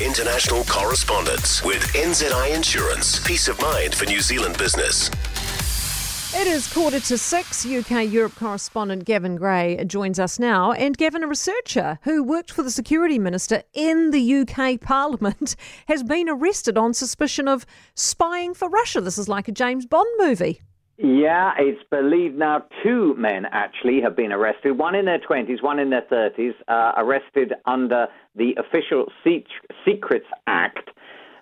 international correspondence with NZI Insurance. Peace of mind for New Zealand business. It is quarter to six. UK Europe correspondent Gavin Grey joins us now. And Gavin, a researcher who worked for the security minister in the UK Parliament, has been arrested on suspicion of spying for Russia. This is like a James Bond movie. Yeah, it's believed now two men actually have been arrested, one in their 20s, one in their 30s, uh, arrested under the Official Secrets Act.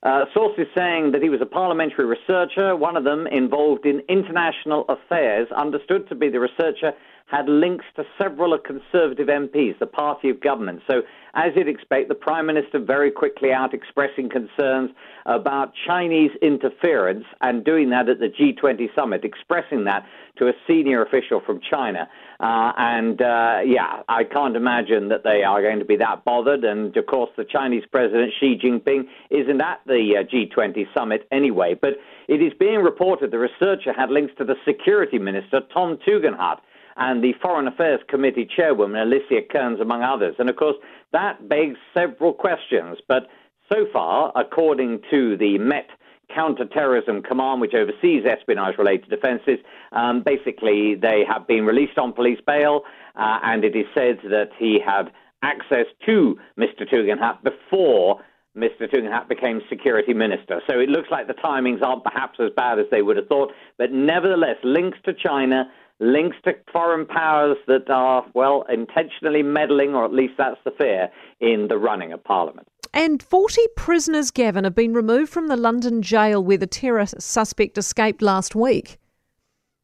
Uh, sources saying that he was a parliamentary researcher, one of them involved in international affairs, understood to be the researcher had links to several of Conservative MPs, the party of government. So, as you'd expect, the Prime Minister very quickly out expressing concerns about Chinese interference and doing that at the G20 summit, expressing that to a senior official from China. Uh, and uh, yeah, I can't imagine that they are going to be that bothered. And of course, the Chinese President Xi Jinping isn't at the uh, G20 summit anyway. But it is being reported the researcher had links to the Security Minister, Tom Tugendhat and the Foreign Affairs Committee chairwoman, Alicia Kearns, among others. And of course, that begs several questions. But so far, according to the Met Counterterrorism Command, which oversees espionage related offences, um, basically they have been released on police bail, uh, and it is said that he had access to Mr. Tugendhat before Mr. Tugendhat became security minister. So it looks like the timings aren't perhaps as bad as they would have thought, but nevertheless, links to China, links to foreign powers that are, well, intentionally meddling, or at least that's the fear, in the running of Parliament. And 40 prisoners, Gavin, have been removed from the London jail where the terror suspect escaped last week.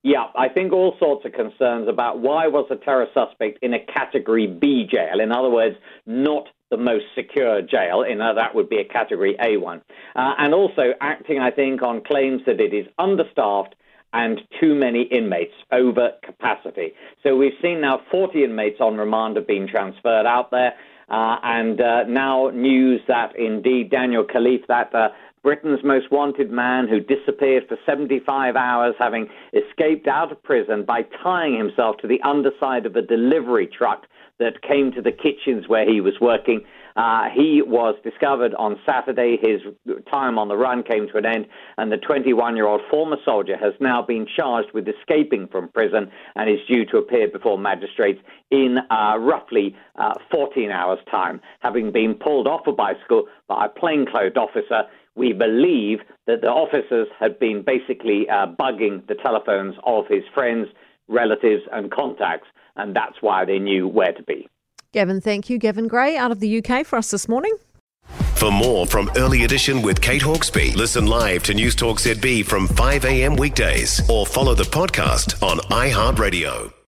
Yeah, I think all sorts of concerns about why was a terror suspect in a Category B jail. In other words, not the most secure jail. In that would be a Category A one, uh, and also acting, I think, on claims that it is understaffed and too many inmates, over capacity. So we've seen now 40 inmates on remand have been transferred out there, uh, and uh, now news that indeed Daniel Khalife, that uh, Britain's most wanted man who disappeared for 75 hours, having escaped out of prison by tying himself to the underside of a delivery truck that came to the kitchens where he was working. Uh, he was discovered on Saturday. His time on the run came to an end, and the 21 year old former soldier has now been charged with escaping from prison and is due to appear before magistrates in uh, roughly uh, 14 hours' time, having been pulled off a bicycle by a plainclothed officer. We believe that the officers had been basically uh, bugging the telephones of his friends, relatives, and contacts, and that's why they knew where to be. Gavin, thank you. Gavin Grey out of the UK for us this morning. For more from Early Edition with Kate Hawkesby, listen live to News Talk ZB from 5 a.m. weekdays or follow the podcast on iHeartRadio.